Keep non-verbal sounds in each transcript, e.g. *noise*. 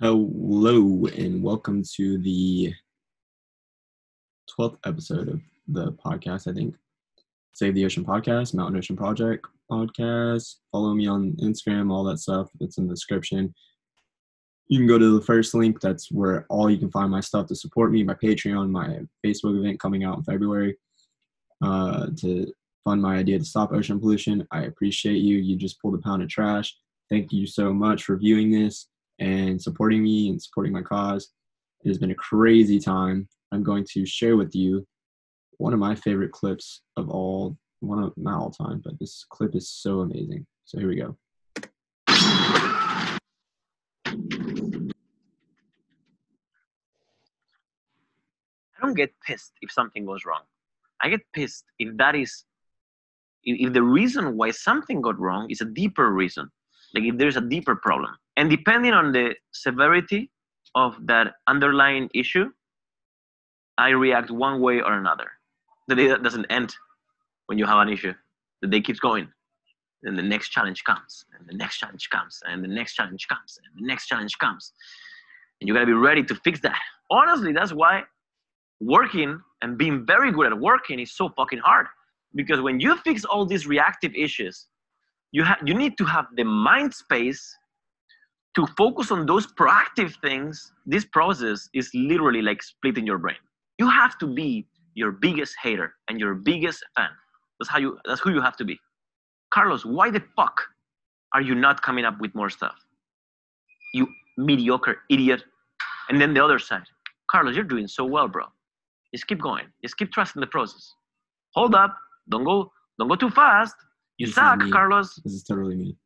Hello and welcome to the 12th episode of the podcast, I think. Save the Ocean Podcast, Mountain Ocean Project Podcast. Follow me on Instagram, all that stuff. It's in the description. You can go to the first link. That's where all you can find my stuff to support me, my Patreon, my Facebook event coming out in February uh, to fund my idea to stop ocean pollution. I appreciate you. You just pulled a pound of trash. Thank you so much for viewing this and supporting me and supporting my cause. It has been a crazy time. I'm going to share with you one of my favorite clips of all, one of not all time, but this clip is so amazing. So here we go. I don't get pissed if something goes wrong. I get pissed if that is, if, the reason why something got wrong is a deeper reason. Like if there's a deeper problem. And depending on the severity of that underlying issue, I react one way or another. The day doesn't end when you have an issue. The day keeps going. And the next challenge comes, and the next challenge comes, and the next challenge comes, and the next challenge comes. And you gotta be ready to fix that. Honestly, that's why working and being very good at working is so fucking hard. Because when you fix all these reactive issues, you have you need to have the mind space to focus on those proactive things this process is literally like splitting your brain. You have to be your biggest hater and your biggest fan. That's how you that's who you have to be. Carlos why the fuck are you not coming up with more stuff? You mediocre idiot. And then the other side. Carlos you're doing so well bro. Just keep going. Just keep trusting the process. Hold up. Don't go don't go too fast. You This suck carlos. This is totally me.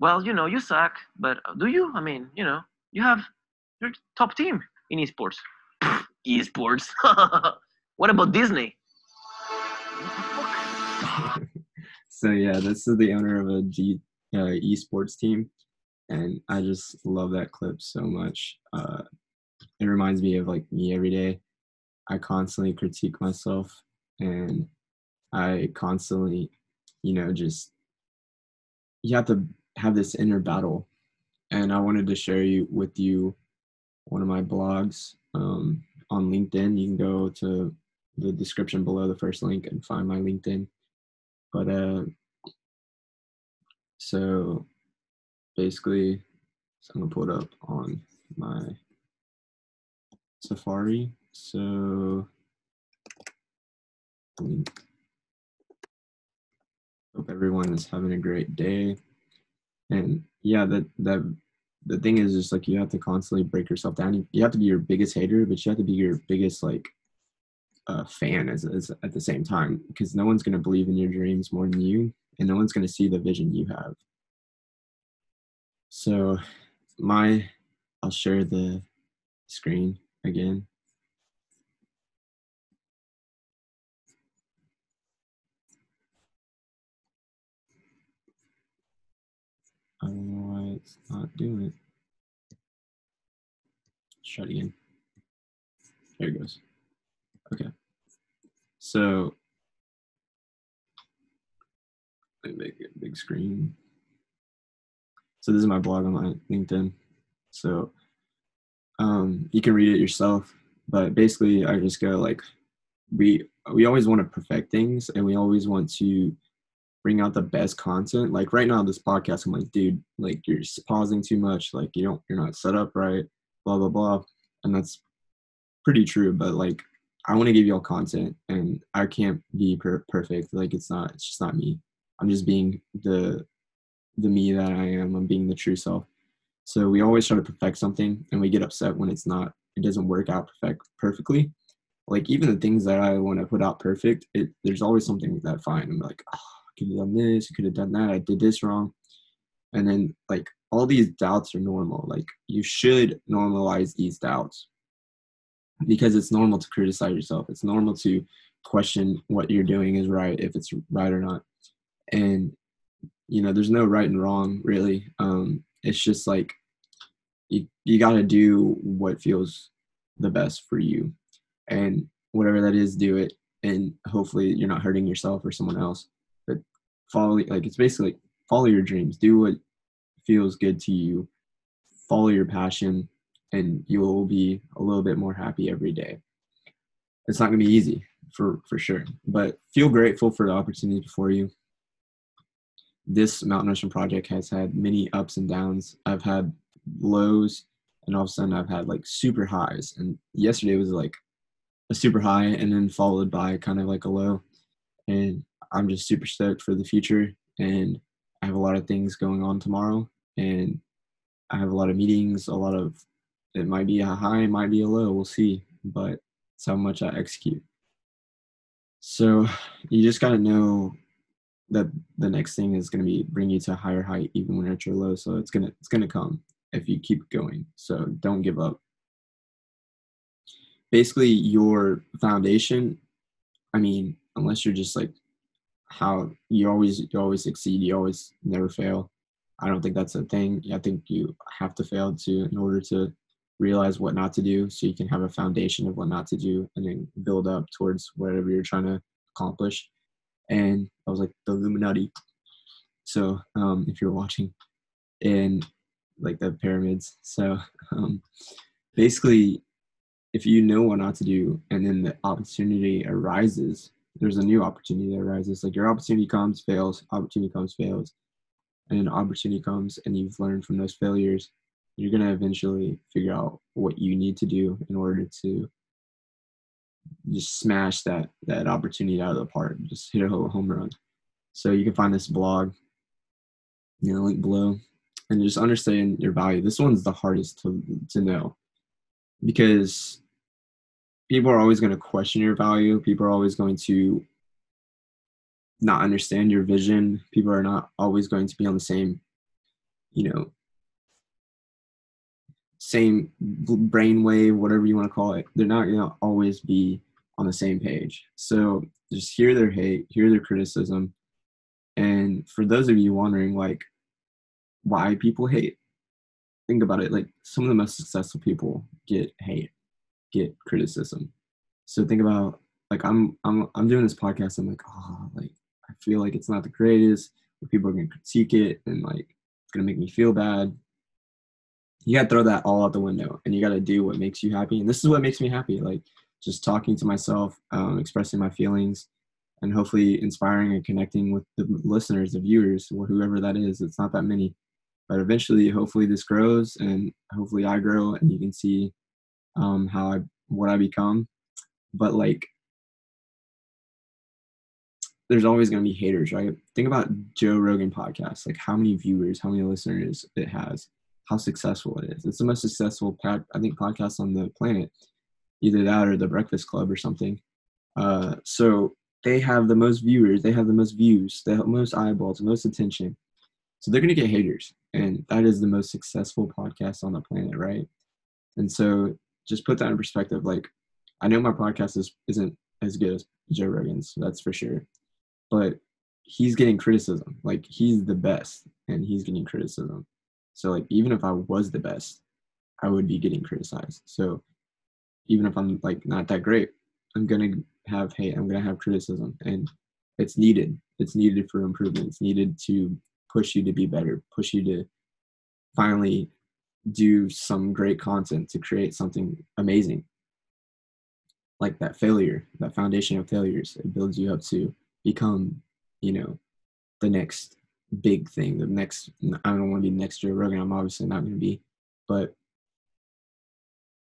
Well, you know, you suck, but do you? I mean, you know, you have your top team in esports. *laughs* esports. *laughs* what about Disney? *laughs* so yeah, this is the owner of a G uh, esports team, and I just love that clip so much. Uh, it reminds me of like me every day. I constantly critique myself, and I constantly, you know, just you have to have this inner battle, and I wanted to share you with you one of my blogs um, on LinkedIn. You can go to the description below the first link and find my LinkedIn. But uh, so basically, so I'm gonna pull it up on my Safari. So. Hope everyone is having a great day. And yeah, that that the thing is just like you have to constantly break yourself down. You, you have to be your biggest hater, but you have to be your biggest like uh, fan as, as at the same time because no one's gonna believe in your dreams more than you, and no one's gonna see the vision you have. So, my I'll share the screen again. I don't know why it's not doing it. It again. There it goes. Okay. So let me make it big screen. So this is my blog on my LinkedIn. So um, you can read it yourself. But basically, I just go like, we we always want to perfect things, and we always want to bring out the best content. Like right now, this podcast, I'm like, dude, like you're just pausing too much. Like you don't, you're not set up right. Blah blah blah, and that's pretty true. But like, I want to give y'all content, and I can't be per- perfect. Like it's not, it's just not me. I'm just being the the me that I am. I'm being the true self. So we always try to perfect something, and we get upset when it's not. It doesn't work out perfect perfectly. Like even the things that I want to put out perfect, it there's always something that fine. I'm like, oh, could have done this, I could have done that, I did this wrong. And then like all these doubts are normal. Like you should normalize these doubts because it's normal to criticize yourself. It's normal to question what you're doing is right, if it's right or not. And you know, there's no right and wrong really. Um, it's just like you you got to do what feels the best for you, and whatever that is, do it. And hopefully, you're not hurting yourself or someone else. Follow, like it's basically follow your dreams. Do what feels good to you. Follow your passion. and you will be a little bit more happy every day. It's not going to be easy for for sure, but feel grateful for the opportunity before you. This Mountain Ocean project has had many ups and downs. I've had lows, and all of a sudden I've had like super highs. And yesterday was like a super high, and then followed by kind of like a low. And I'm just super stoked for the future, and I have a lot of things going on tomorrow, and I have a lot of meetings, a lot of it might be a high, it might be a low, we'll see, but it's how much I execute. So you just gotta know that the next thing is gonna be bring you to a higher height even when you're at your low. So it's gonna it's gonna come if you keep going. So don't give up. Basically your foundation, I mean, unless you're just like how you always you always succeed, you always never fail. I don't think that's a thing. I think you have to fail to in order to realize what not to do so you can have a foundation of what not to do and then build up towards whatever you're trying to accomplish. And I was like the Illuminati. So um, if you're watching and like the pyramids. So um, basically if you know what not to do and then the opportunity arises, there's a new opportunity that arises. Like your opportunity comes, fails, opportunity comes, fails and an opportunity comes and you've learned from those failures, you're to eventually figure out what you need to do in order to just smash that that opportunity out of the park, just hit a home run. So you can find this blog, you know, link below, and just understand your value. This one's the hardest to to know because people are always going to question your value. People are always going to not understand your vision. People are not always going to be on the same, you know, same brainwave, whatever you want to call it. They're not going to always be on the same page. So just hear their hate, hear their criticism. And for those of you wondering, like, why people hate, think about it. Like, some of the most successful people get hate, get criticism. So think about like I'm I'm I'm doing this podcast. I'm like, oh, like I feel like it's not the greatest, people are gonna critique it and like it's gonna make me feel bad. You gotta throw that all out the window and you gotta do what makes you happy. And this is what makes me happy. Like just talking to myself, um, expressing my feelings, and hopefully inspiring and connecting with the listeners, the viewers, or whoever that is. It's not that many, but eventually, hopefully, this grows, and hopefully, I grow, and you can see um, how I what I become. But like there's always going to be haters, right? Think about Joe Rogan podcast, like how many viewers, how many listeners it has, how successful it is. It's the most successful, I think, podcast on the planet, either that or the Breakfast Club or something. Uh, so they have the most viewers, they have the most views, the most eyeballs, the most attention. So they're going to get haters, and that is the most successful podcast on the planet, right? And so just put that in perspective. Like, I know my podcast is isn't as good as Joe Rogan's, that's for sure but he's getting criticism. Like he's the best and he's getting criticism. So like even if I was the best, I would be getting criticized. So even if I'm like not that great, I'm gonna have hate, I'm gonna have criticism and it's needed. It's needed for improvement. It's needed to push you to be better, push you to finally do some great content to create something amazing. Like that failure, that foundation of failures, it builds you up to become, you know, the next big thing, the next, I don't want to be next Joe Rogan. I'm obviously not going to be, but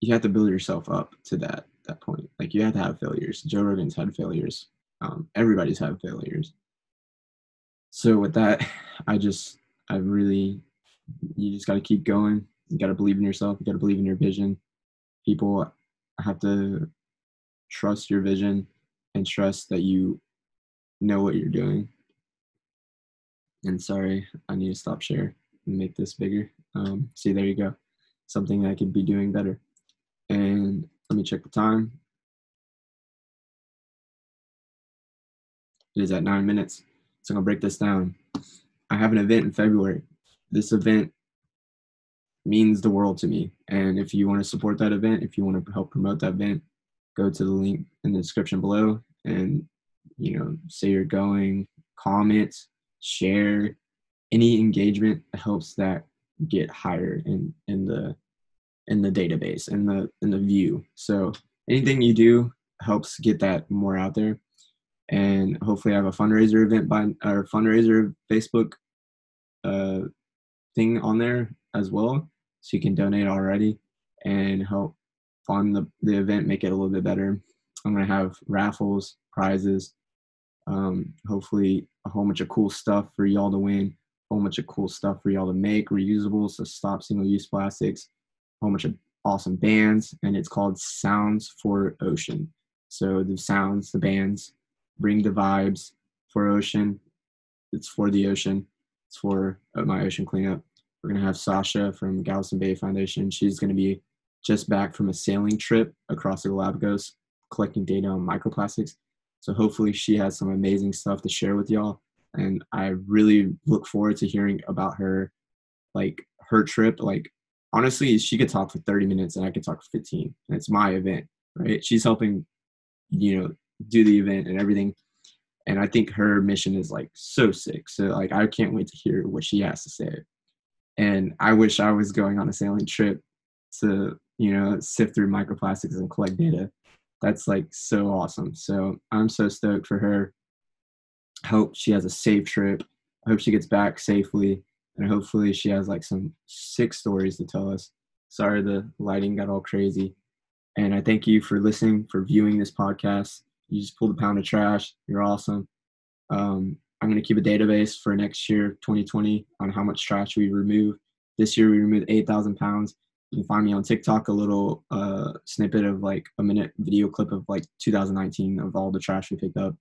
you have to build yourself up to that, that point. Like you have to have failures. Joe Rogan's had failures. Um, everybody's had failures. So with that, *sighs* I just, I really, you just got to keep going. You got to believe in yourself. You got to believe in your vision. People have to trust your vision and trust that you know what you're doing. And sorry, I need to stop share and make this bigger. Um, see, there you go. Something I could be doing better. And let me check the time. It is at nine minutes. So I'm gonna break this down. I have an event in February. This event means the world to me. And if you want to support that event, if you want to help promote that event, go to the link in the description below and you know, say you're going, comment, share, any engagement helps that get higher in in the in the database in the in the view. So anything you do helps get that more out there. And hopefully, I have a fundraiser event by or fundraiser Facebook uh, thing on there as well, so you can donate already and help fund the, the event, make it a little bit better. I'm gonna have raffles, prizes, um, hopefully a whole bunch of cool stuff for y'all to win, a whole bunch of cool stuff for y'all to make, reusables to stop single-use plastics, a whole bunch of awesome bands, and it's called Sounds for Ocean. So the sounds, the bands, bring the vibes for ocean. It's for the ocean. It's for uh, my ocean cleanup. We're gonna have Sasha from Galveston Bay Foundation. She's gonna be just back from a sailing trip across the Galapagos, collecting data on microplastics. So hopefully she has some amazing stuff to share with y'all. And I really look forward to hearing about her, like her trip. Like honestly, she could talk for 30 minutes and I could talk for 15. And it's my event, right? She's helping, you know, do the event and everything. And I think her mission is like so sick. So like I can't wait to hear what she has to say. And I wish I was going on a sailing trip to, you know, sift through microplastics and collect data that's like so awesome. So I'm so stoked for her. Hope she has a safe trip. I hope she gets back safely, and hopefully she has like some sick stories to tell us. Sorry the lighting got all crazy, and I thank you for listening, for viewing this podcast. You just pulled a pound of trash. You're awesome. Um, I'm going to keep a database for next year, 2020, on how much trash we remove. This year we removed 8,000 pounds you can find me on TikTok, a little uh, snippet of like a minute video clip of like 2019 of all the trash we picked up.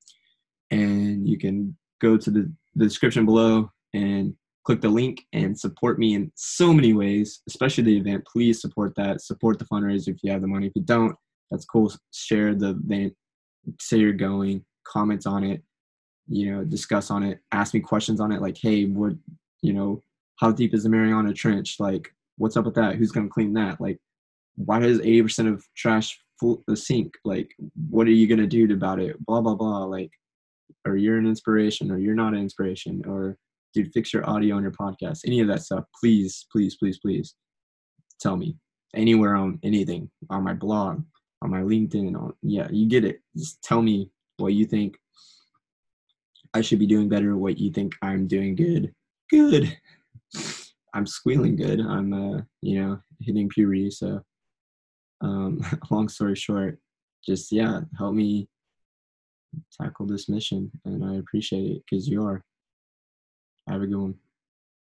And you can go to the, the description below and click the link and support me in so many ways, especially the event. Please support that. Support the fundraiser if you have the money. If you don't, that's cool. Share the event, say you're going, comment on it, you know, discuss on it, ask me questions on it. Like, hey, what, you know, how deep is the Mariana Trench? Like, what's up with that? Who's gonna clean that? Like, why does eighty percent of trash full the sink? Like, what are you gonna do about it? Blah blah blah. Like, or you're an inspiration, or you're not an inspiration, or dude, fix your audio on your podcast. Any of that stuff, please, please, please, please, tell me anywhere on anything on my blog, on my LinkedIn. On yeah, you get it. Just tell me what you think I should be doing better. What you think I'm doing good. Good. I'm squealing good. I'm uh, you know hitting puberty. So um, *laughs* long story short, just yeah, help me tackle this mission, and I appreciate it because you are. Have a good one.